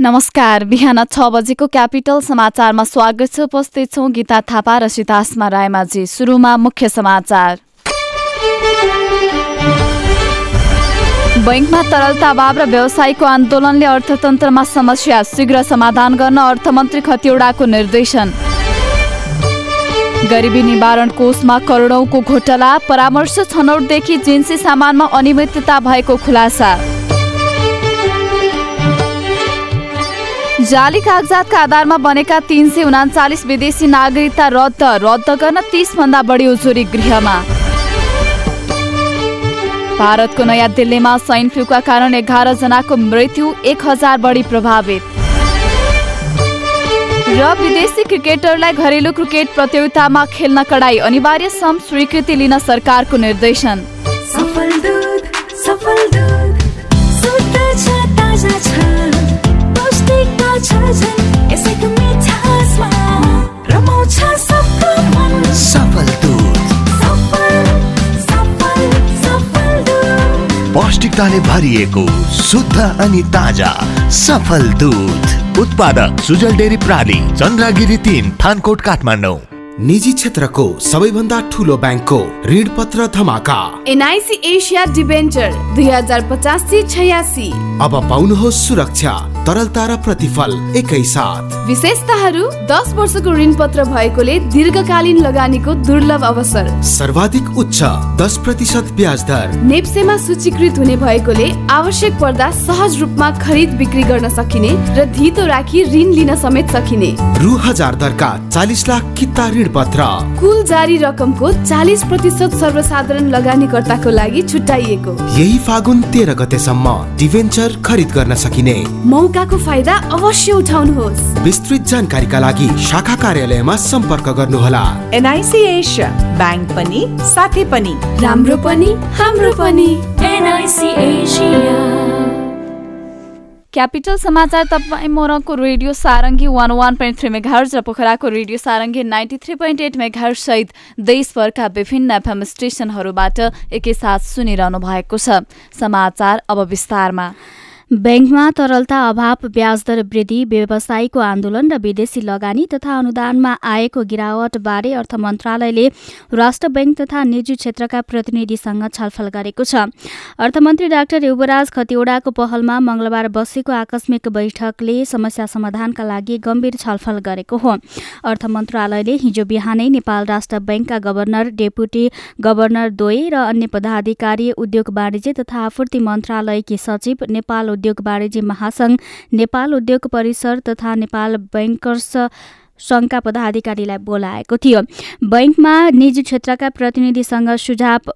नमस्कार बिहान छ बजेको क्यापिटल समाचारमा स्वागत छ। उपस्थित छौँ गीता थापा र सीतासमा रायमाझी। सुरुमा मुख्य समाचार। बैङ्कमा तरलता अभाव र व्यवसायीको आन्दोलनले अर्थतन्त्रमा समस्या शीघ्र समाधान गर्न अर्थमन्त्री खतिवड़ाको निर्देशन। गरिबी निवारण कोषमा करोडौंको घोटाला परामर्श छनौटदेखि जिन्सी सामानमा अनियमितता भएको खुलासा। जाली कागजातका आधारमा बनेका तीन सय उनाचालिस विदेशी नागरिकता रद्द रद्द गर्न तीस भन्दा बढी उजुरी गृहमा। भारतको नयाँ दिल्लीमा स्वाइन फ्लूका कारण एघार जनाको मृत्यु एक हजार बढी प्रभावित। र विदेशी क्रिकेटरलाई घरेलु क्रिकेट प्रतियोगितामा खेल्न कडाई अनिवार्य सम स्वीकृति लिन सरकारको निर्देशन। पौष्टिकताले भरिएको शुद्ध अनि ताजा सफल दूध। उत्पादक सुजल डेरी प्राली चन्द्रगिरी तिन थानकोट काठमाडौँ। निजी क्षेत्रको सबैभन्दा ठुलो ब्याङ्कको ऋण पत्र धमाका। एनआइसी एसिया डिबेन्चर दुई हजार पचासी छयासी। अब पाउनुहोस् सुरक्षा। तरलता र प्रतिफल एकैसाथ विशेषताहरू दस वर्षको ऋण पत्र भएकोले दीर्घकालीन लगानीको दुर्लभ अवसर। सर्वाधिक उच्च दस प्रतिशत ब्याज दर। नेप्सेमा सूचीकृत हुने भएकोले आवश्यक पर्दा सहज रूपमा खरिद बिक्री गर्न सकिने र धितो राखी ऋण लिन समेत सकिने। रु हजार दरका चालिस लाख किता ऋण पत्र कुल जारी रकमको चालिस प्रतिशत सर्वसाधारण लगानीकर्ताको लागि छुट्याइएको। यही फागुन तेह्र गतेसम्म डिभेन्चर खरिद गर्न सकिने। मौकाको फाइदा अवश्य उठाउनुहोस्। विस्तृत जानकारीका लागि शाखा कार्यालयमा सम्पर्क गर्नुहोला। एनआइसी एसिया ब्याङ्क पनि साथै पनि। राम्रो पनि हाम्रो पनि। एनआइसी एसिया क्यापिटल समाचार तपाईँ मोरङको radio Sarangi one one point three megahertz र पोखराको radio Sarangi ninety three point eight megahertz सहित देशभरका विभिन्न एफएम स्टेसनहरूबाट एकैसाथ सुनिरहनु भएको छ। समाचार अब विस्तारमा। ब्याङ्कमा तरलता अभाव ब्याज दर वृद्धि व्यवसायीको आन्दोलन र विदेशी लगानी तथा अनुदानमा आएको गिरावटबारे अर्थ मन्त्रालयले राष्ट्र ब्याङ्क तथा निजी क्षेत्रका प्रतिनिधिसँग छलफल गरेको छ। अर्थमन्त्री डाक्टर युवराज खतिवड़ाको पहलमा मंगलबार बसेको आकस्मिक बैठकले समस्या समाधानका लागि गम्भीर छलफल गरेको हो। अर्थ मन्त्रालयले हिजो बिहानै नेपाल राष्ट्र ब्याङ्कका गभर्नर डेपुटी गभर्नर द्वय र अन्य पदाधिकारी उद्योग वाणिज्य तथा आपूर्ति मन्त्रालयकी सचिव नेपाल उद्योग वाणिज्य महासंघ नेपाल उद्योग परिसर तथा नेपाल ब्याङ्कर्स सङ्घका पदाधिकारीलाई बोलाएको थियो। बैङ्कमा निजी क्षेत्रका प्रतिनिधिसँग सुझाव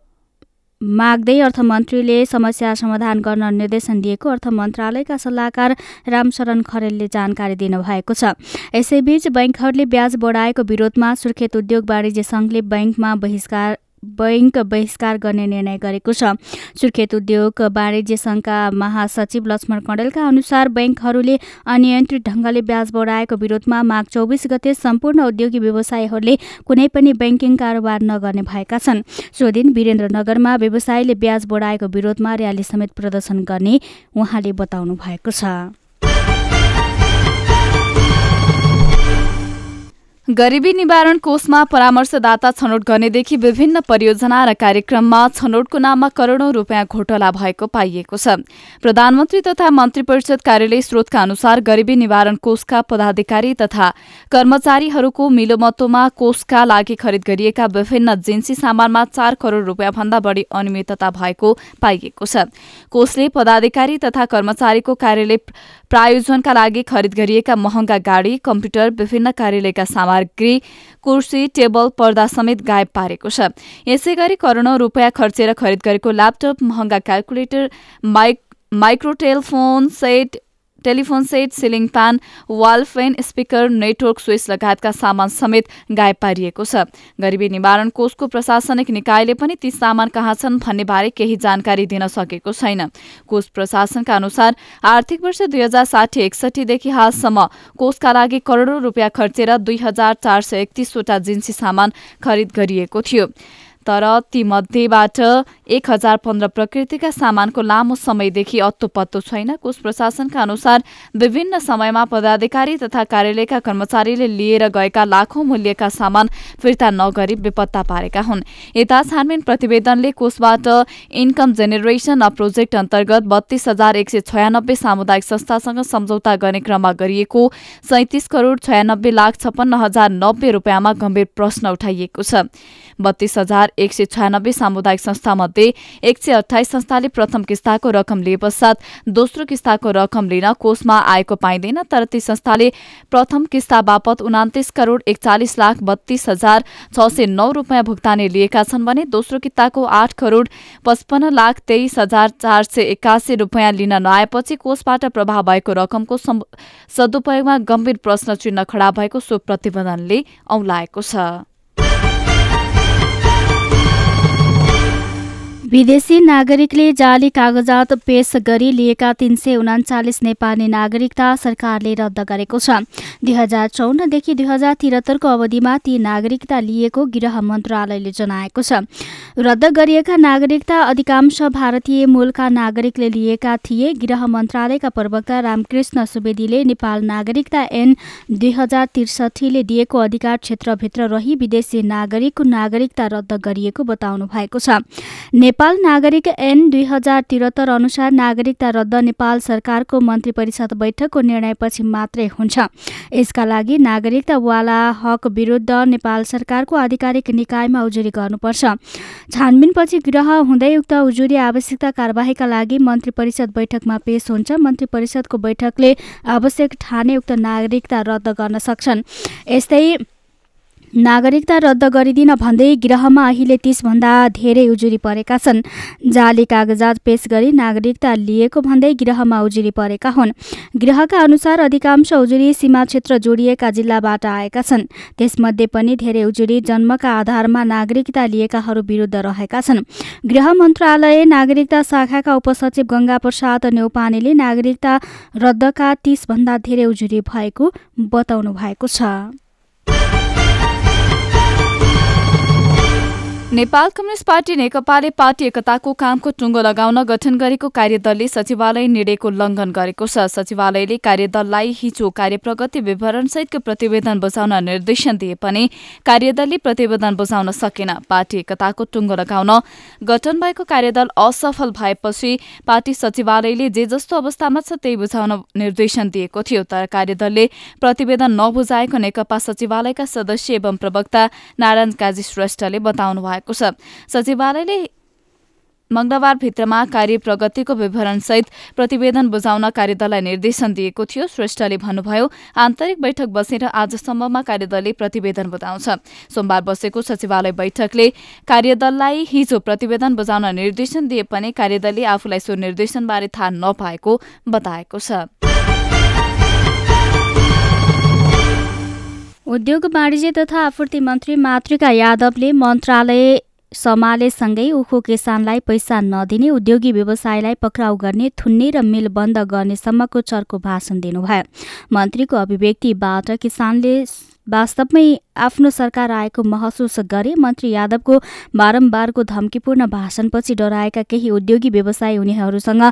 माग्दै अर्थमन्त्रीले समस्या समाधान गर्न निर्देशन दिएको अर्थ मन्त्रालयका सल्लाहकार रामशरण खरेलले जानकारी दिनुभएको छ। यसैबीच बैङ्कहरूले ब्याज बढाएको विरोधमा सुर्खेत उद्योग वाणिज्य सङ्घले बैङ्कमा बहिष्कार बैङ्क बहिष्कार गर्ने निर्णय गरेको छ। सुर्खेत उद्योग वाणिज्य सङ्घका महासचिव लक्ष्मण कण्डेलका अनुसार बैङ्कहरूले अनियन्त्रित ढङ्गले ब्याज बढाएको विरोधमा माघ चौबिस गते सम्पूर्ण उद्योगी व्यवसायीहरूले कुनै पनि ब्याङ्किङ कारोबार नगर्ने भएका छन्। सो दिन वीरेन्द्रनगरमा व्यवसायीले ब्याज बढाएको विरोधमा र्याली समेत प्रदर्शन गर्ने उहाँले बताउनु भएको छ। गरिबी निवारण कोषमा परामर्शदाता छनौट गर्नेदेखि विभिन्न परियोजना र कार्यक्रममा छनौटको नाममा करोडौं रुपियाँ घोटाला भएको पाइएको छ। प्रधानमन्त्री तथा मन्त्री परिषद कार्यालय स्रोतका अनुसार गरिबी निवारण कोषका पदाधिकारी तथा कर्मचारीहरूको मिलोमतोमा कोषका लागि खरिद गरिएका विभिन्न जिन्सी सामानमा चार करोड़ रुपियाँ भन्दा बढी अनियमितता भएको पाइएको छ। कोषले पदाधिकारी तथा कर्मचारीको कार्यालय प्रायोजनका लागि खरिद गरिएका महँगा गाडी कम्प्युटर विभिन्न कार्यालयका सामग्री कुर्सी टेबल पर्दा समेत गायब पारेको छ। यसै गरी करोडौं रुपियाँ खर्चेर खरिद गरेको ल्यापटप महँगा calculator mic microtelephone set telephone set ceiling fan wall fan speaker network switch लगायतका सामान समेत गायब पारिएको छ। गरिबी निवारण कोषको प्रशासनिक निकायले पनि ती सामान कहाँ छन् भन्ने बारे केही जानकारी दिन सकेको छैन। कोष प्रशासनका अनुसार आर्थिक वर्ष दुई हजार साठी एकसठीदेखि हालसम्म कोषका लागि करोडौं रुपियाँ खर्चेर दुई हजार चार सय एकतीसवटा जिन्सी सामान खरिद गरिएको थियो। तर तीमध्येबाट एक हजार पन्ध्र प्रकृतिका सामानको लामो समयदेखि अत्तो पत्तो छैन। कोष प्रशासनका अनुसार विभिन्न समयमा पदाधिकारी तथा कार्यालयका कर्मचारीले लिएर गएका लाखौं मूल्यका सामान फिर्ता नगरी बेपत्ता पारेका हुन्। यता छानबिन प्रतिवेदनले कोषबाट इन्कम जेनेरेसन प्रोजेक्ट अन्तर्गत बत्तीस हजार एक सय छयानब्बे सामुदायिक संस्थासँग सम्झौता गर्ने क्रममा गरिएको सैतिस करोड़ छयानब्बे लाख छपन्न हजार नब्बे रुपियाँमा गम्भीर प्रश्न उठाइएको छ। बत्तीस हजार एक सय छयानब्बे सामुदायिक संस्थामध्ये एक सय अठाइस संस्थाले प्रथम किस्ताको रकम लिए पश्चात दोस्रो किस्ताको रकम लिन कोषमा आएको पाइँदैन तर ती संस्थाले प्रथम किस्ता बापत उनातिस करोड़ एकचालिस लाख बत्तीस हजार छ सय नौ रुपियाँ भुक्तानी लिएका छन् भने दोस्रो किस्ताको आठ करोड़ पचपन्न लाख तेइस हजार चार सय एकासी रुपियाँ लिन नआएपछि कोषबाट प्रभाव भएको रकमको सदुपयोगमा गम्भीर प्रश्न चिन्ह खडा भएको सो प्रतिवेदनले औलाएको छ। विदेशी नागरिकले जाली कागजात पेश गरी लिएका तीन सय उनाचालिस नेपाली नागरिकता सरकारले रद्द गरेको छ। दुई हजार चौन्नदेखि दुई हजार त्रिहत्तरको अवधिमा ती नागरिकता लिएको गृह मन्त्रालयले जनाएको छ। रद्द गरिएका नागरिकता अधिकांश भारतीय मूलका नागरिकले लिएका थिए। गृह मन्त्रालयका प्रवक्ता रामकृष्ण सुवेदीले नेपाल नागरिकता ऐन दुई हजार त्रिसठीले दिएको अधिकार क्षेत्रभित्र रही विदेशी नागरिकको नागरिकता रद्द गरिएको बताउनु भएको छ। नेपाल नागरिक ऐन दुई हजार त्रिहत्तर अनुसार नागरिकता रद्द नेपाल सरकारको मन्त्री परिषद बैठकको निर्णयपछि मात्रै हुन्छ। यसका लागि नागरिकतावाला हक विरुद्ध नेपाल सरकारको आधिकारिक निकायमा उजुरी गर्नुपर्छ। छानबिनपछि गृह हुँदै उक्त उजुरी आवश्यकता कार्यवाहीका लागि मन्त्री परिषद बैठकमा पेश हुन्छ। मन्त्री परिषदको बैठकले आवश्यक ठाने उक्त नागरिकता रद्द गर्न सक्छन्। यस्तै नागरिकता रद्द गरिदिन भन्दै गृहमा अहिले तीसभन्दा धेरै उजुरी परेका छन्। जाली कागजात पेश गरी नागरिकता लिएको भन्दै गृहमा उजुरी परेका हुन्। गृहका अनुसार अधिकांश उजुरी सीमा क्षेत्र जोडिएका जिल्लाबाट आएका छन्। त्यसमध्ये पनि धेरै उजुरी जन्मका आधारमा नागरिकता लिएकाहरू विरुद्ध रहेका छन्। गृह मन्त्रालय नागरिकता शाखाका उपसचिव गंगा प्रसाद नेौपानेले नागरिकता रद्दका तीसभन्दा धेरै उजुरी भएको बताउनु भएको छ। नेपाल कम्युनिष्ट पार्टी नेकपाले पार्टी एकताको कामको टुङ्गो लगाउन गठन गरेको कार्यदलले सचिवालय निर्णयको उल्लङ्घन गरेको छ। सचिवालयले कार्यदललाई हिजो कार्यप्रगति विवरणसहितको प्रतिवेदन बुझाउन निर्देशन दिए पनि कार्यदलले प्रतिवेदन बुझाउन सकेन। पार्टी एकताको टुङ्गो लगाउन गठन भएको कार्यदल असफल भएपछि पार्टी सचिवालयले जे जस्तो अवस्थामा छ त्यही बुझाउन निर्देशन दिएको थियो। तर कार्यदलले प्रतिवेदन नबुझाएको नेकपा सचिवालयका सदस्य एवं प्रवक्ता नारायण काजी श्रेष्ठले बताउनु भएको छ। सचिवालयले मंगलबार भित्रमा कार्य प्रगतिको विवरणसहित प्रतिवेदन बुझाउन कार्यदललाई निर्देशन दिएको थियो। श्रेष्ठले भन्नुभयो आन्तरिक बैठक बसेर आजसम्ममा कार्यदलले प्रतिवेदन बुझाउँछ। सोमबार बसेको सचिवालय बैठकले कार्यदललाई हिजो प्रतिवेदन बुझाउन निर्देशन दिए पनि कार्यदलले आफूलाई सो निर्देशनबारे थाहा नपाएको बताएको छ। उद्योग वाणिज्य तथा आपूर्ति मन्त्री मातृका यादवले मन्त्रालय सम्हालेसँगै उखु किसानलाई पैसा नदिने उद्योगी व्यवसायलाई पक्राउ गर्ने थुन्ने र मिल बन्द गर्नेसम्मको चर्को भाषण दिनुभयो। मन्त्रीको अभिव्यक्तिबाट किसानले वास्तवमै आफ्नो सरकार आएको महसुस गरे मन्त्री यादवको बारम्बारको धम्कीपूर्ण भाषणपछि डराएका केही उद्योगी व्यवसायी उनीहरूसँग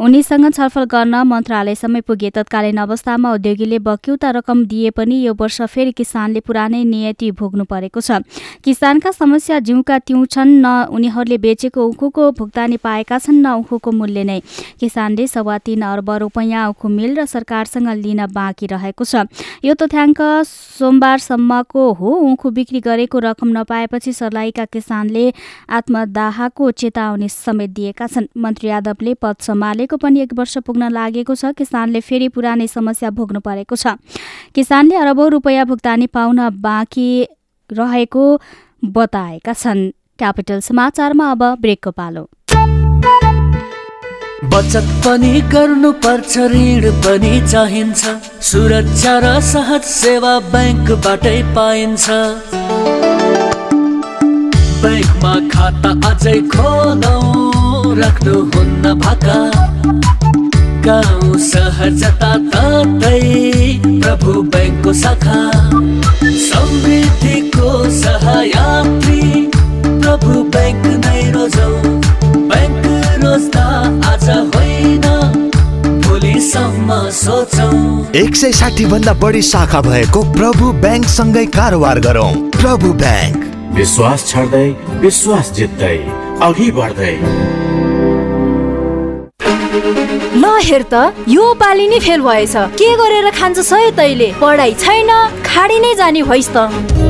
उनीसँग छलफल गर्न मन्त्रालयसम्म पुगे। तत्कालीन अवस्थामा उद्योगीले बक्यौता रकम दिए पनि यो वर्ष फेरि किसानले पुरानै नियति भोग्नु परेको छ। किसानका समस्या जिउका त्यौँ छन् न उनीहरूले बेचेको उखुको भुक्तानी पाएका छन् न उखुको मूल्य नै। किसानले सवा तीन अर्ब रुपैयाँ उखु मिल र सरकारसँग लिन बाँकी रहेको छ। यो तथ्याङ्क सोमबारसम्मको हो। उखु बिक्री गरेको रकम नपाएपछि सर्लाहीका किसानले आत्मदाहको चेतावनी समेत दिएका छन्। मन्त्री यादवले पद सम्हाले भएको पनि एक वर्ष पुग्न लागेको छ। किसानले फेरि पुरानै समस्या भोग्नु परेको छ। किसानले अरबौं रुपियाँ भुक्तानी पाउन बाँकी रहेको बताएका छन्। क्यापिटल समाचारमा अब ब्रेकको पालो। बचत पनि गर्नुपर्छ ऋण पनि चाहिन्छ। सुरक्षा र सहज सेवा ब्याङ्कबाटै पाइन्छ। ब्याङ्कमा खाता अझै खोलौँ। राख्नुहुन्न भाका गाउँ सहर जताततै प्रभु ब्याङ्कको शाखा समृद्धिको सहायात्री प्रभु ब्याङ्क नै रोजौँ। ब्याङ्क रोज्दा आज होइन एक सय साठी भन्दा बढी शाखा भएको प्रभु ब्याङ्कसँगै कारोबार गरौँ। प्रभु ब्याङ्क। विश्वास छर्दै विश्वास जित्दै अघि बढ्दै। ल हेर त यो पालि नै फेल भएछ। के गरेर खान्छ सय तैले? पढाइ छैन खाडी नै जाने भइस् त।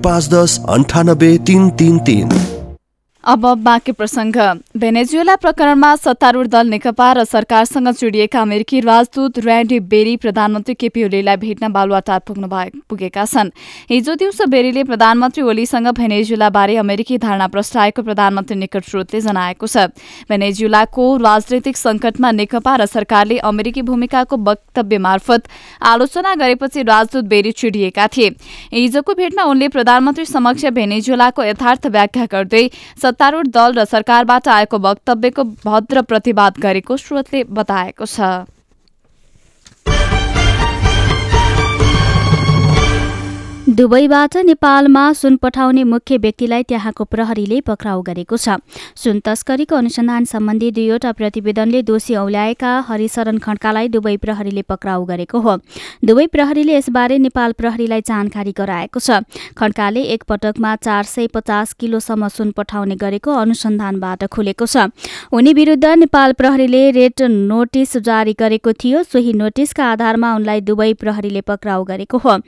पाँच दस अन्ठानब्बे तिन तिन तिन। अब बाँकी प्रसङ्ग। भेनेजुएला प्रकरणमा सत्तारूढ दल नेकपा र सरकारसँग जोडिएका अमेरिकी राजदूत ऱ्यान्डी बेरी प्रधानमन्त्री केपी ओलीलाई भेट्न बालुवाटार पुग्नु पुगेका छन्। हिजो दिउँसो बेरीले प्रधानमन्त्री ओलीसँग भेनेजुलाबारे अमेरिकी धारणा प्रस्ताएको प्रधानमन्त्री निकट स्रोतले जनाएको छ। भेनेजुलाको राजनैतिक संकटमा नेकपा र सरकारले अमेरिकी भूमिकाको वक्तव्य मार्फत आलोचना गरेपछि राजदूत बेरी चिडिएका थिए। हिजोको भेटमा उनले प्रधानमन्त्री समक्ष भेनेजुलाको यथार्थ व्याख्या गर्दै सत्तारूढ दल र सरकारबाट आएको वक्तव्यको भद्र प्रतिवाद गरेको स्रोतले बताएको छ। दुबईबाट नेपालमा सुन पठाउने मुख्य व्यक्तिलाई त्यहाँको प्रहरीले पक्राउ गरेको छ। सुन तस्करीको अनुसन्धान सम्बन्धी दुईवटा प्रतिवेदनले दोषी औल्याएका हरिशरण खड्कालाई दुवै प्रहरीले पक्राउ गरेको हो। दुवै प्रहरीले यसबारे नेपाल प्रहरीलाई जानकारी गराएको छ। खड्काले एक पटकमा चार सय पचास किलोसम्म सुन पठाउने गरेको अनुसन्धानबाट खुलेको छ। उनी विरुद्ध नेपाल प्रहरीले रेड नोटिस जारी गरेको थियो। सोही नोटिसका आधारमा उनलाई दुवै प्रहरीले पक्राउ गरेको हो।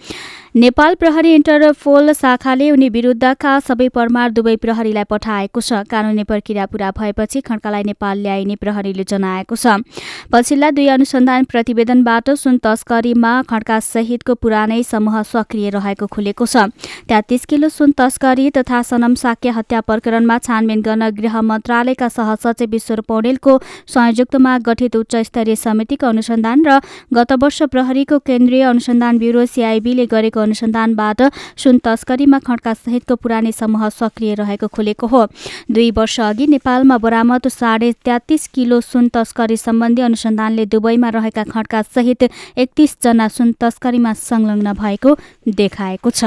नेपाल प्रहरी इन्टरपोल शाखाले उनी विरुद्धका सबै परमार दुवै प्रहरीलाई पठाएको छ। कानूनी प्रक्रिया पूरा भएपछि खड्कालाई नेपाल ल्याइने प्रहरीले जनाएको छ। पछिल्ला दुई अनुसन्धान प्रतिवेदनबाट सुन तस्करीमा खड्का सहितको पुरानै समूह सक्रिय रहेको खुलेको छ। तेत्तिस किलो सुन तस्करी तथा सनम साक्य हत्या प्रकरणमा छानबिन गर्न गृह मन्त्रालयका सहसचिव ईश्वर पौडेलको संयुक्तमा गठित उच्च स्तरीय समितिको अनुसन्धान र गत वर्ष प्रहरीको केन्द्रीय अनुसन्धान ब्युरो सिआइबीले गरेको अनुसन्धानबाट सुन तस्करीमा खड्का सहितको पुरानै समूह सक्रिय रहेको खुलेको हो। दुई वर्ष अघि नेपालमा बरामद साढे तेत्तिस किलो सुन तस्करी सम्बन्धी अनुसन्धानले दुबईमा रहेका खड्का सहित एकतीसजना सुन तस्करीमा संलग्न भएको देखाएको छ।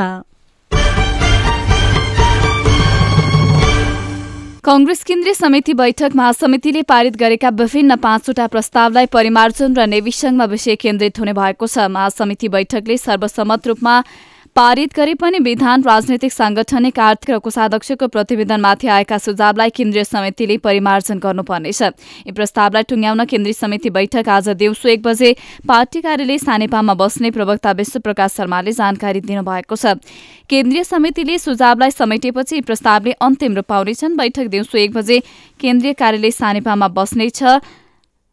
कंग्रेस केन्द्रीय समिति बैठक महासमितिले पारित गरेका विभिन्न पाँचवटा प्रस्तावलाई परिमार्जन र नेविसङमा विषय केन्द्रित हुने भएको छ। महासमिति बैठकले सर्वसम्मत रूपमा पारित गरे पनि विधान राजनैतिक सांगठनिक आर्थिक र कोषाध्यक्षको प्रतिवेदनमाथि आएका सुझावलाई केन्द्रीय समितिले परिमार्जन गर्नुपर्नेछ। यी प्रस्तावलाई टुङ्ग्याउन केन्द्रीय समिति बैठक आज दिउँसो एक बजे पार्टी कार्यालय सानेपामा बस्ने प्रवक्ता विश्व प्रकाश शर्माले जानकारी दिनुभएको छ। केन्द्रीय समितिले सुझावलाई समेटेपछि प्रस्तावले अन्तिम रूप पाउनेछन्। बैठक दिउँसो एक बजे केन्द्रीय कार्यालय सानेपामा बस्नेछ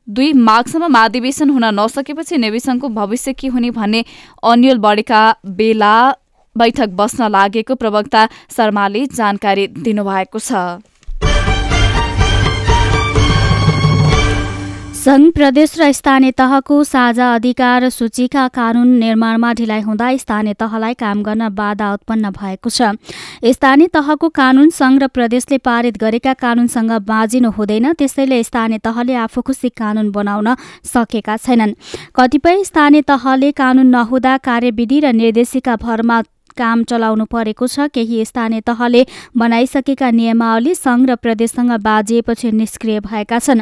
दुई माघसम्म महाधिवेशन हुन नसकेपछि नेविसङको भविष्य के हुने भन्ने अन्यल बढेका बेला बैठक बस्न लागेको प्रवक्ता शर्माले जानकारी दिनुभएको छ। संघ प्रदेश र स्थानीय तहको साझा अधिकार सूचीका कानून निर्माणमा ढिलाइ हुँदा स्थानीय तहलाई काम गर्न बाधा उत्पन्न भएको छ। स्थानीय तहको कानून संघ र प्रदेशले पारित गरेका कानूनसँग बाँजिनु हुँदैन त्यसैले स्थानीय तहले आफू खुसी कानून बनाउन सकेका छैनन्। कतिपय स्थानीय तहले कानून नहुँदा कार्यविधि र निर्देशिका भरमा काम चलाउनु परेको छ। केही स्थानीय तहले बनाइसकेका नियमावली सङ्घ र प्रदेशसँग बाजिएपछि निष्क्रिय भएका छन्।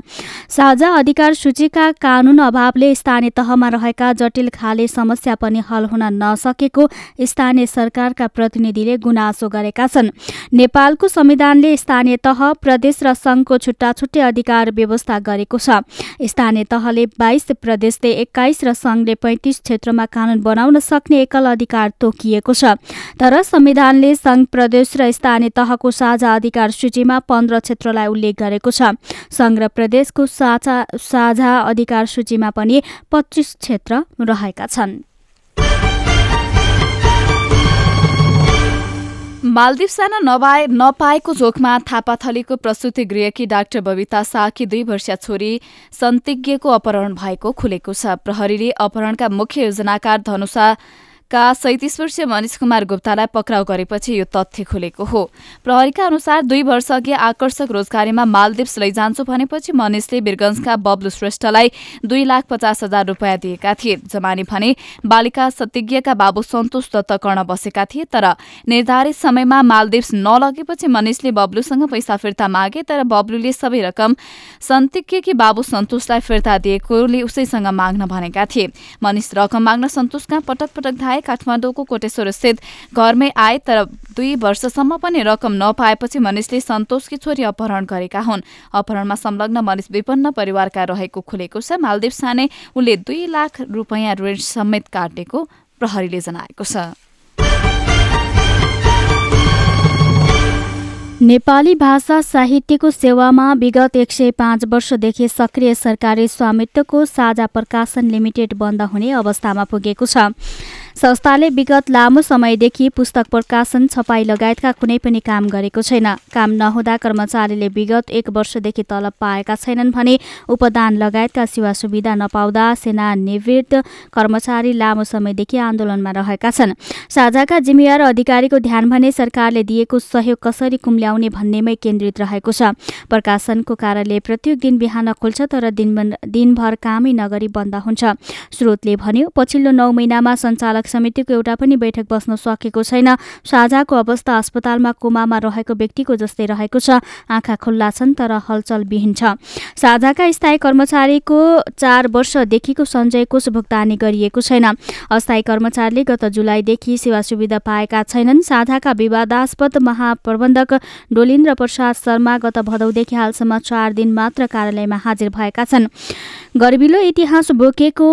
साझा अधिकार सूचीका कानून अभावले स्थानीय तहमा रहेका जटिल खाले समस्या पनि हल हुन नसकेको स्थानीय सरकारका प्रतिनिधिले गुनासो गरेका छन्। नेपालको संविधानले स्थानीय तह प्रदेश र सङ्घको छुट्टा छुट्टै अधिकार व्यवस्था गरेको छ। स्थानीय तहले बाइस प्रदेशले एक्काइस र सङ्घले पैंतिस क्षेत्रमा कानून बनाउन सक्ने एकल अधिकार तोकिएको छ। तर संविधानले सङ्घ प्रदेश र स्थानीय तहको साझा अधिकार सूचीमा पन्ध्र क्षेत्रलाई उल्लेख गरेको छ। सङ्घ र प्रदेशको साझा अधिकार सूचीमा पनि पच्चिस क्षेत्र रहेका छन्। मालदिव साना नपाए नपाएको जोखमा थापाथलीको प्रस्तुति गृहकी डाक्टर बबिता शाहकी दुई वर्षीय छोरी सन्तिज्ञको अपहरण भएको खुलेको छ। प्रहरीले अपहरणका मुख्य योजनाकार धनुषा का सैतिस वर्षीय मनिष कुमार गुप्तालाई पक्राउ गरेपछि यो तथ्य खुलेको हो। प्रहरीका अनुसार दुई वर्ष अघि आकर्षक रोजगारीमा मालदिप्स लैजान्छु भनेपछि मनिषले वीरगंजका बब्लु श्रेष्ठलाई दुई लाख पचास हजार रुपियाँ दिएका थिए। जमानी भने बालिका सतिज्ञका बाबु सन्तोष दत्त कर्ण बसेका थिए तर निर्धारित समयमा मालदिप्स नलगेपछि मनिषले बब्लुसँग पैसा फिर्ता मागे तर बब्लुले सबै रकम सन्तिज्ञकी बाबु सन्तोषलाई फिर्ता दिएकोले उसैसँग माग्न भनेका थिए। मनिष रकम माग्न सन्तोषका पटक पटक धाए काठमाडौँको कोटेश्वर स्थित घरमै आए तर दुई वर्षसम्म पनि रकम नपाएपछि मनिषले सन्तोषकी छोरी अपहरण गरेका हुन्। अपहरणमा संलग्न मनिष विपन्न परिवारका रहेको खुलेको छ। मालदिव साने उनले दुई लाख रुपियाँ ऋण समेत काटेको प्रहरीले जनाएको छ। नेपाली भाषा साहित्यको सेवामा विगत एक सय पाँच वर्षदेखि सक्रिय सरकारी स्वामित्वको साझा प्रकाशन लिमिटेड बन्द हुने अवस्थामा पुगेको छ। संस्थाले विगत लामो समयदेखि पुस्तक प्रकाशन छपाई लगायतका कुनै पनि काम गरेको छैन। काम नहुँदा कर्मचारीले विगत एक वर्षदेखि तलब पाएका छैनन् भने उपदान लगायतका सेवा सुविधा नपाउँदा सेनानिवृत्त कर्मचारी लामो समयदेखि आन्दोलनमा रहेका छन्। साझाका जिम्मेवार अधिकारीको ध्यान भने सरकारले दिएको सहयोग कसरी कुम्ल्याउने भन्नेमै केन्द्रित रहेको छ। प्रकाशनको कार्यालय प्रत्येक दिन बिहान खुल्छ तर दिन दिनभर कामै नगरी बन्द हुन्छ। स्रोतले भन्यो पछिल्लो नौ महिनामा सञ्चालक समितिको एउटा पनि बैठक बस्न सकेको छैन। साझाको अवस्था अस्पतालमा कोमामा रहेको व्यक्तिको जस्तै रहेको छ। आँखा खुल्ला छन् तर हलचल विहीन छ। साझाका स्थायी कर्मचारीको चार वर्षदेखिको सञ्चय कोष भुक्तानी गरिएको छैन। अस्थायी कर्मचारीले गत जुलाईदेखि सेवा सुविधा पाएका छैनन्। साझाका विवादास्पद महाप्रबन्धक डोलिन्द्र प्रसाद शर्मा गत भदौदेखि हालसम्म चार दिन मात्र कार्यालयमा हाजिर भएका छन्। गर्बिलो इतिहास बोकेको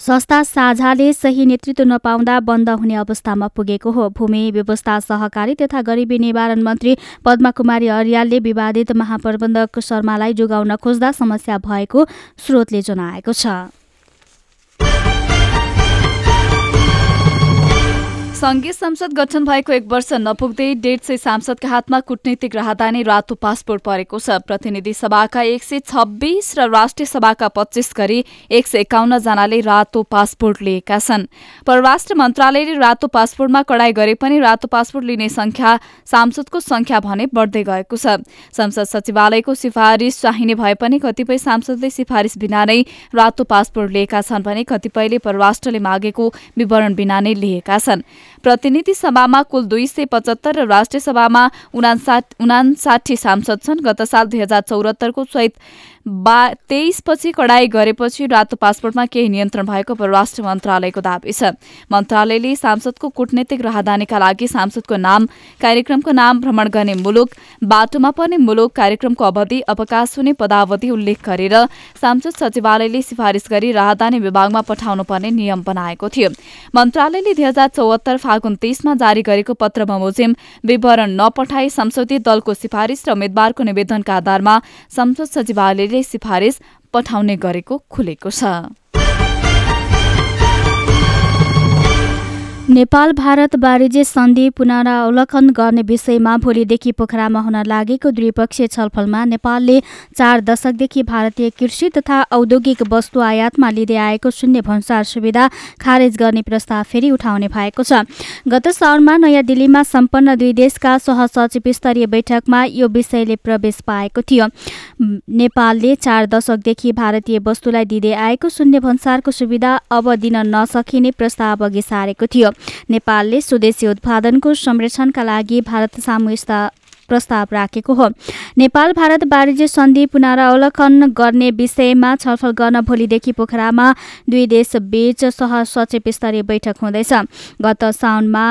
संस्था साझाले सही नेतृत्व नपाउँदा बन्द हुने अवस्थामा पुगेको हो। भूमि व्यवस्था सहकारी तथा गरिबी निवारण मन्त्री पद्मा कुमारी अर्यालले विवादित महाप्रबन्धक शर्मालाई जोगाउन खोज्दा समस्या भएको स्रोतले जनाएको छ। संघीय संसद गठन भएको एक वर्ष नपुग्दै डेढ सय सांसदका हातमा कूटनीतिक राहदानी रातो पासपोर्ट परेको छ। प्रतिनिधि सभाका एक सय छब्बीस र राष्ट्रिय सभाका पच्चीस गरी एक सय एकाउन्न जनाले रातो पासपोर्ट लिएका छन्। परराष्ट्र मन्त्रालयले रातो पासपोर्टमा कडाई गरे पनि रातो पासपोर्ट लिने संख्या सांसदको संख्या भने बढ्दै गएको छ। संसद सचिवालयको सिफारिस चाहिने भए पनि कतिपय सांसदले सिफारिस बिना नै रातो पासपोर्ट लिएका छन् भने कतिपयले परराष्ट्रले मागेको विवरण बिना नै लिएका छन्। प्रतिनिधि सभामा कुल दुई सय पचहत्तर र राष्ट्रिय सभामा उनासाठी सांसद छन्। गत साल दुई हजार चौरात्तरको चैत बा तेइसपछि कडाई गरेपछि रातो पासपोर्टमा केही नियन्त्रण भएको परराष्ट्र मन्त्रालयको दावी छ। मन्त्रालयले सांसदको कूटनीतिक राहदानीका लागि सांसदको नाम कार्यक्रमको नाम भ्रमण गर्ने मुलुक बाटोमा पर्ने मुलुक कार्यक्रमको अवधि अवकाश हुने पदावधि उल्लेख गरेर सांसद सचिवालयले सिफारिस गरी राहदानी विभागमा पठाउनु पर्ने नियम बनाएको थियो। मन्त्रालयले दुई हजार चौहत्तर फागुन तेइसमा जारी गरेको पत्र बमोजिम विवरण नपठाई संसदीय दलको सिफारिस र उम्मेद्वारको निवेदनका आधारमा संसद सचिवालयले सिफारिस पठाउने गरेको खुलेको छ। नेपाल भारत वाणिज्य सन्धि पुनरावलोकन गर्ने विषयमा भोलिदेखि पोखरामा हुन लागेको द्विपक्षीय छलफलमा नेपालले चार दशकदेखि भारतीय कृषि तथा औद्योगिक वस्तु आयातमा लिँदै आएको शून्य भन्सार सुविधा खारेज गर्ने प्रस्ताव फेरि उठाउने भएको छ। गत साउनमा नयाँ दिल्लीमा सम्पन्न दुई देशका सहसचिव स्तरीय बैठकमा यो विषयले प्रवेश पाएको थियो। नेपालले चार दशकदेखि भारतीय वस्तुलाई दिँदै आएको शून्य भन्सारको सुविधा अब दिन नसकिने प्रस्ताव अघि सारेको थियो। नेपालले स्वदेशी उत्पादनको संरक्षणका लागि भारत सामु प्रस्ताव राखेको हो। नेपाल भारत वाणिज्य सन्धि पुनरावलोकन गर्ने विषयमा छलफल गर्न भोलिदेखि पोखरामा दुई देश बीच सह सचिव स्तरीय बैठक हुँदैछ। गत साउनमा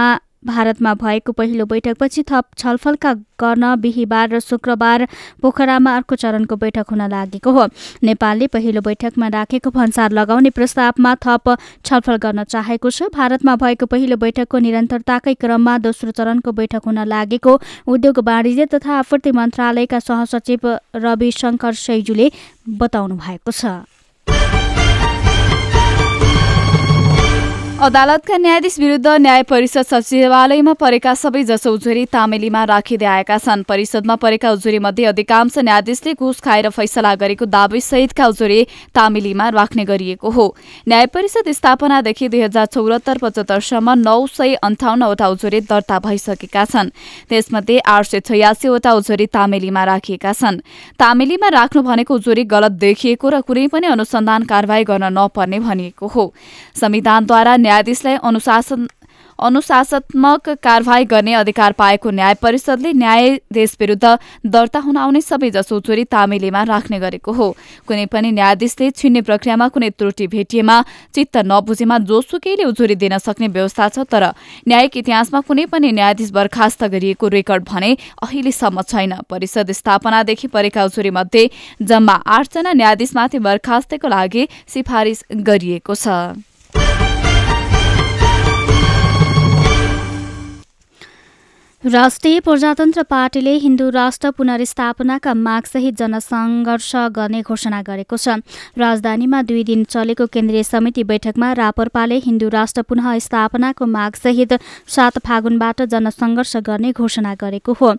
भारतमा भएको पहिलो बैठकपछि थप छलफलका गर्न बिहिबार र शुक्रबार पोखरामा अर्को चरणको बैठक हुन लागेको हो। नेपालले पहिलो बैठकमा राखेको भन्सार लगाउने प्रस्तावमा थप छलफल गर्न चाहेको छ। भारतमा भएको पहिलो बैठकको निरन्तरताकै क्रममा दोस्रो चरणको बैठक हुन लागेको उद्योग वाणिज्य तथा आपूर्ति मन्त्रालयका सहसचिव रविशङ्कर सैजुले बताउनु भएको छ। अदालतका न्यायाधीश विरुद्ध न्याय परिषद सचिवालयमा परेका सबै जसो उजुरी तामेलीमा राखिँदै आएका छन्। परिषदमा परेका उजुरी मध्ये अधिकांश न्यायाधीशले घुस खाएर फैसला गरेको दावी सहितका उजुरी तामेलीमा राख्ने गरिएको हो। न्याय परिषद स्थापनादेखि दुई हजार चौरात्तर पचहत्तरसम्म नौ सय अन्ठाउन्नवटा उजुरी दर्ता भइसकेका छन्। त्यसमध्ये आठ सय छयासीवटा उजुरी तामेलीमा राखिएका छन्। तामेलीमा राख्नु भनेको उजुरी गलत देखिएको र कुनै पनि अनुसन्धान कारवाही गर्न नपर्ने भनिएको हो। संविधानद्वारा न्यायाधीशलाई अनुशासन अनुशासनात्मक कारवाही गर्ने अधिकार पाएको न्याय परिषदले न्यायाधीश विरुद्ध दर्ता हुन आउने सबै जसो चोरी तामेलीमा राख्ने गरेको हो। कुनै पनि न्यायाधीशले छिन्ने प्रक्रियामा कुनै त्रुटि भेटिएमा चित्त नबुझेमा जोसुकैले उजुरी दिन सक्ने व्यवस्था छ तर न्यायिक इतिहासमा कुनै पनि न्यायाधीश बर्खास्त गरिएको रेकर्ड भने अहिलेसम्म छैन। परिषद स्थापनादेखि परेका उजुरी मध्ये जम्मा आठजना न्यायाधीशमाथि बर्खास्तको लागि सिफारिस गरिएको छ। राष्ट्रिय प्रजातन्त्र पार्टीले हिन्दू राष्ट्र पुनर्स्थापनाका मागसहित जनसङ्घर्ष गर्ने घोषणा गरेको छ। राजधानीमा दुई दिन चलेको केन्द्रीय समिति बैठकमा रापरपाले हिन्दू राष्ट्र पुनः स्थापनाको मागसहित सात फागुनबाट जनसङ्घर्ष गर्ने घोषणा गरेको हो।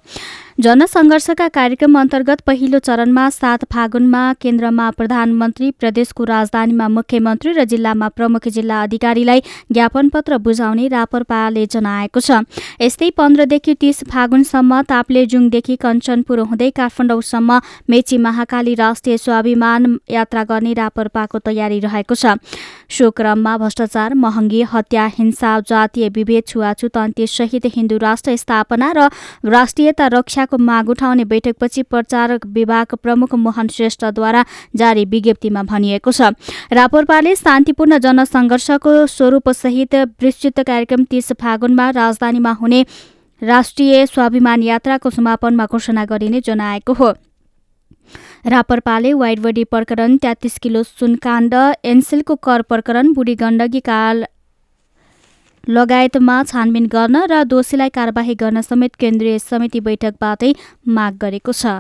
जनसङ्घर्षका कार्यक्रम अन्तर्गत पहिलो चरणमा सात फागुनमा केन्द्रमा प्रधानमन्त्री प्रदेशको राजधानीमा मुख्यमन्त्री र जिल्लामा प्रमुख जिल्ला अधिकारीलाई ज्ञापन पत्र बुझाउने रापरपाले जनाएको छ। यस्तै पन्ध्रदेखि तीस फागुनसम्म ताप्लेजुङदेखि कञ्चनपुर हुँदै काठमाडौँसम्म मेची महाकाली राष्ट्रिय स्वाभिमान यात्रा गर्ने रापरपाको तयारी रहेको छ। सो क्रममा भ्रष्टाचार महँगी हत्या हिंसा जातीय विभेद छुवाछुत अन्त्य सहित हिन्दू राष्ट्र स्थापना र राष्ट्रियता रक्षाको माग उठाउने बैठकपछि प्रचार विभाग प्रमुख मोहन श्रेष्ठद्वारा जारी विज्ञप्तिमा भनिएको छ। रापरपाले शान्तिपूर्ण जनसङ्घर्षको स्वरूपसहित विस्तृत कार्यक्रम तीस फागुनमा राजधानीमा हुने राष्ट्रिय स्वाभिमान यात्राको समापनमा घोषणा गरिने जनाएको हो। रापरपाले वाइडबडी प्रकरण तेत्तिस किलो सुनकाण्ड एनसेलको कर प्रकरण बुढी गण्डकी काल लगायतमा छानबिन गर्न र दोषीलाई कारवाही गर्न समेत केन्द्रीय समिति बैठकबाटै माग गरेको छ।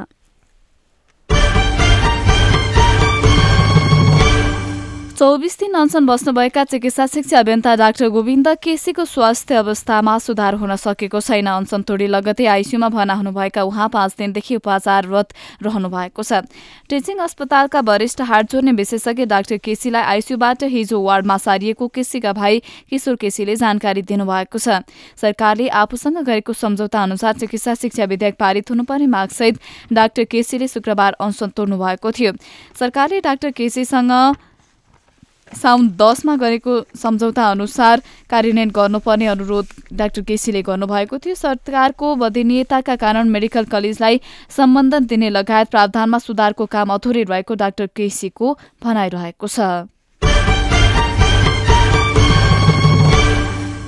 चौबिस दिन अनसन बस्नुभएका चिकित्सा शिक्षा अभियन्ता डाक्टर गोविन्द केसीको स्वास्थ्य अवस्थामा सुधार हुन सकेको छैन। अनसन तोडी लगतै आइसियूमा भर्ना हुनुभएका उहाँ पाँच दिनदेखि उपचाररत रहनु भएको छ। टिचिङ अस्पतालका वरिष्ठ हाट जोड्ने विशेषज्ञ डाक्टर केसीलाई आइसियूबाट हिजो वार्डमा सारिएको केसीका भाइ किशोर केसीले जानकारी दिनुभएको छ। सरकारले आफूसँग गरेको सम्झौता अनुसार चिकित्सा शिक्षा विधेयक पारित हुनुपर्ने मागसहित डाक्टर केसीले शुक्रबार अनसन तोड्नु भएको थियो। सरकारले डाक्टर केसीसँग साउन दसमा गरेको सम्झौता अनुसार कार्यान्वयन गर्नुपर्ने अनुरोध डाक्टर केसीले गर्नुभएको थियो। सरकारको बदनीयताका कारण मेडिकल कलेजलाई सम्बन्धन दिने लगायत प्रावधानमा सुधारको काम अधुरै रहेको डाक्टर केसीको भनाइरहेको छ।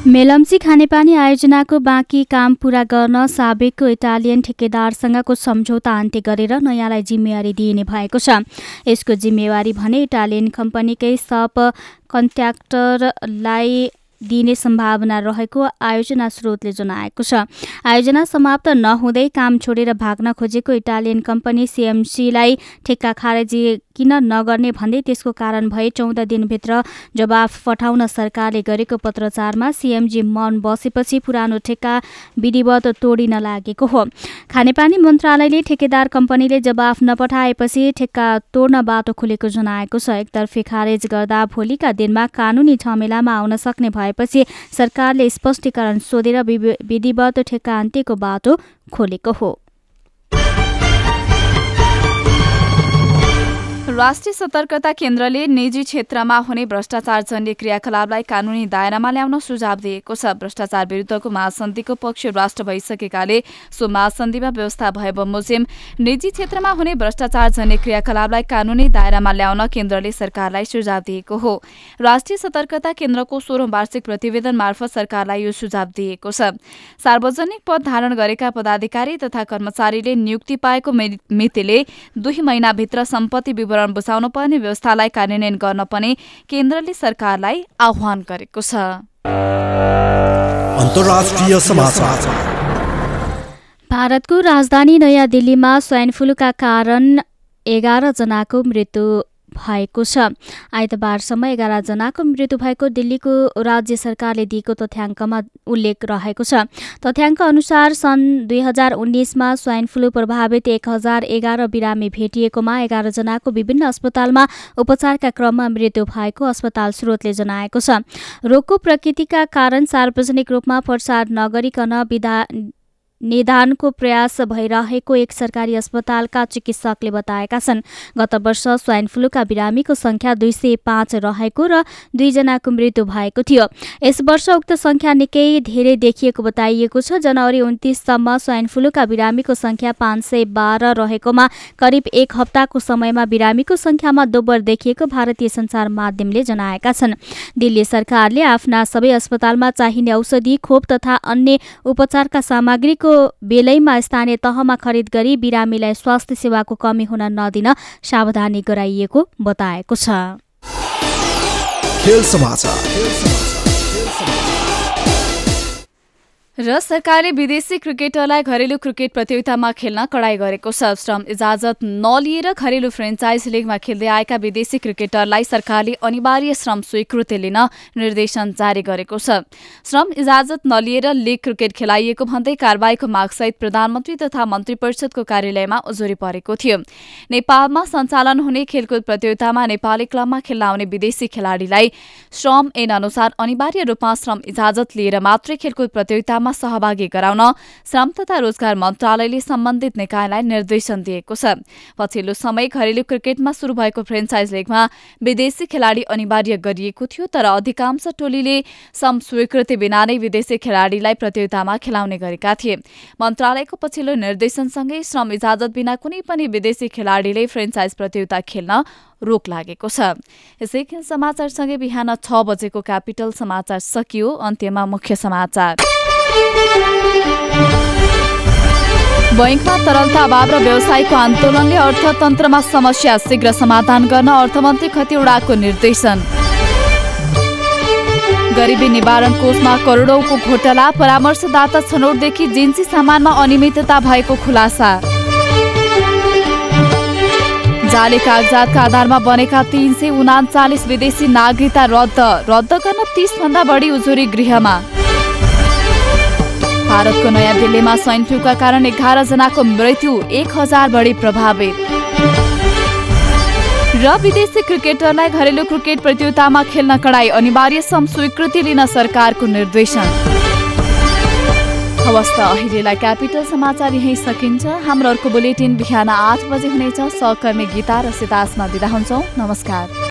मेलम्ची खानेपानी आयोजनाको बाँकी काम पूरा गर्न साबिकको इटालियन ठेकेदारसँगको सम्झौता अन्त्य गरेर नयाँलाई जिम्मेवारी दिइने भएको छ। यसको जिम्मेवारी भने इटालियन कम्पनीकै सब कन्ट्र्याक्टरलाई दिने सम्भावना रहेको आयोजना स्रोतले जनाएको छ। आयोजना समाप्त नहुँदै काम छोडेर भाग्न खोजेको इटालियन कम्पनी सिएमसीलाई ठेक्का खारेजी किन नगर्ने भन्दै त्यसको कारण भए चौध दिनभित्र जवाफ पठाउन सरकारले गरेको पत्रचारमा सिएमजी मन बसेपछि पुरानो ठेक्का विधिवत तोडिन लागेको हो। खानेपानी मन्त्रालयले ठेकेदार कम्पनीले जवाफ नपठाएपछि ठेक्का तोड्न बाटो खुलेको जनाएको छ। एकतर्फी खारेज गर्दा भोलिका दिनमा कानुनी झमेलामा आउन सक्ने भएपछि सरकारले स्पष्टीकरण सोधेर विधिवत ठेक्का अन्त्यको बाटो खोलेको हो। राष्ट्रिय सतर्कता केन्द्रले निजी क्षेत्रमा हुने भ्रष्टाचार जन्य क्रियाकलापलाई कानूनी दायरामा ल्याउन सुझाव दिएको छ। भ्रष्टाचार विरुद्धको महासन्धिको पक्ष राष्ट्र भइसकेकाले सो महासन्धिमा व्यवस्था भए बमोजिम निजी क्षेत्रमा हुने भ्रष्टाचार जन्य क्रियाकलापलाई कानूनी दायरामा ल्याउन केन्द्रले सरकारलाई सुझाव दिएको हो। राष्ट्रिय सतर्कता केन्द्रको सोह्रौं वार्षिक प्रतिवेदन मार्फत सरकारलाई यो सुझाव दिएको छ। सार्वजनिक पद धारण गरेका पदाधिकारी तथा कर्मचारीले नियुक्ति पाएको मितिले दुई महिनाभित्र सम्पत्ति विवरण बुझाउनु पर्ने व्यवस्थालाई कार्यान्वयन गर्न पनि केन्द्रले सरकारलाई आह्वान गरेको छ। भारतको राजधानी नयाँ दिल्लीमा स्वाइन फ्लूका कारण एघार जनाको मृत्यु भएको छ। आइतबारसम्म एघारजनाको मृत्यु भएको दिल्लीको राज्य सरकारले दिएको तथ्याङ्कमा उल्लेख रहेको छ। तथ्याङ्क अनुसार सन् दुई हजार उन्नाइसमा स्वाइन फ्लू प्रभावित एक हजार एघार बिरामी भेटिएकोमा एघारजनाको विभिन्न अस्पतालमा उपचारका क्रममा मृत्यु भएको अस्पताल स्रोतले जनाएको छ। रोगको प्रकृतिका कारण सार्वजनिक रूपमा प्रसार नगरिकन विधा निदानको प्रयास भइरहेको एक सरकारी अस्पतालका चिकित्सकले बताएका छन्। गत वर्ष स्वाइन फ्लूका बिरामीको संख्या दुई सय पाँच रहेको र दुईजनाको मृत्यु भएको थियो। यस वर्ष उक्त संख्या निकै धेरै देखिएको बताइएको छ। जनवरी उन्तिससम्म स्वाइन फ्लूका बिरामीको संख्या पाँच सय बाह्र रहेकोमा करिब एक हप्ताको समयमा बिरामीको संख्यामा दोब्बर देखिएको भारतीय सञ्चार माध्यमले जनाएका छन्। दिल्ली सरकारले आफ्ना सबै अस्पतालमा चाहिने औषधि खोप तथा अन्य उपचारका सामग्रीको बेलैमा स्थानीय तहमा खरिद गरी बिरामीलाई स्वास्थ्य सेवाको कमी हुन नदिन सावधानी गराइएको बताएको छ। र सरकारले विदेशी क्रिकेटरलाई घरेलु क्रिकेट प्रतियोगितामा खेल्न कडाई गरेको छ। श्रम इजाजत नलिएर घरेलु फ्रेन्चाइज लिगमा खेल्दै आएका विदेशी क्रिकेटरलाई सरकारले अनिवार्य श्रम स्वीकृति लिन निर्देशन जारी गरेको छ। श्रम इजाजत नलिएर लिग क्रिकेट खेलाइएको भन्दै कारवाहीको मागसहित प्रधानमन्त्री तथा मन्त्री परिषदको कार्यालयमा उजुरी परेको थियो। नेपालमा सञ्चालन हुने खेलकुद प्रतियोगितामा नेपाली क्लबमा खेल्न आउने विदेशी खेलाड़ीलाई श्रम ऐन अनुसार अनिवार्य रूपमा श्रम इजाजत लिएर मात्रै खेलकुद प्रतियोगितामा सहभागी गराउन श्रम तथा रोजगार मन्त्रालयले सम्बन्धित निकायलाई निर्देशन दिएको छ। पछिल्लो समय घरेलु क्रिकेटमा शुरू भएको फ्रेन्चाइज लिगमा विदेशी खेलाड़ी अनिवार्य गरिएको थियो तर अधिकांश टोलीले सम स्वीकृति बिना नै विदेशी खेलाड़ीलाई प्रतियोगितामा खेलाउने गरेका थिए। मन्त्रालयको पछिल्लो निर्देशनसँगै श्रम इजाजत बिना कुनै पनि विदेशी खेलाड़ीले फ्रेन्चाइज प्रतियोगिता खेल्न रोक लागेको छ। यसै समाचारसँगै बिहान छ बजेको क्यापिटल समाचार सकियो। अन्त्यमा मुख्य समाचार। बैङ्कमा तरलता अभाव र व्यवसायको आन्दोलनले अर्थतन्त्रमा समस्या शीघ्र समाधान गर्न अर्थमन्त्री खतिवड़ाको निर्देशन। गरिबी निवारण कोषमा करोडौंको घोटाला परामर्शदाता छनौटदेखि जिन्सी सामानमा अनियमितता भएको खुलासा। जाले कागजातका आधारमा बनेका तीन सय उनाचालिस विदेशी नागरिकता रद्द रद्द गर्न तीस भन्दा बढी उजुरी गृहमा। भारतको नयाँ दिल्लीमा स्वाइन फ्लूका कारण एघार जनाको मृत्यु एक हजार बढी प्रभावित। र विदेशी क्रिकेटरलाई घरेलु क्रिकेट प्रतियोगितामा खेल्न कडाई अनिवार्य सम स्वीकृति लिन सरकारको निर्देशन। हवस् अहिलेलाई क्यापिटल समाचार यहीँ सकिन्छ। हाम्रो अर्को बुलेटिन बिहान आठ बजे हुनेछ। सहकर्मी गीता र सितासमा दिँदा हुन्छौँ। नमस्कार।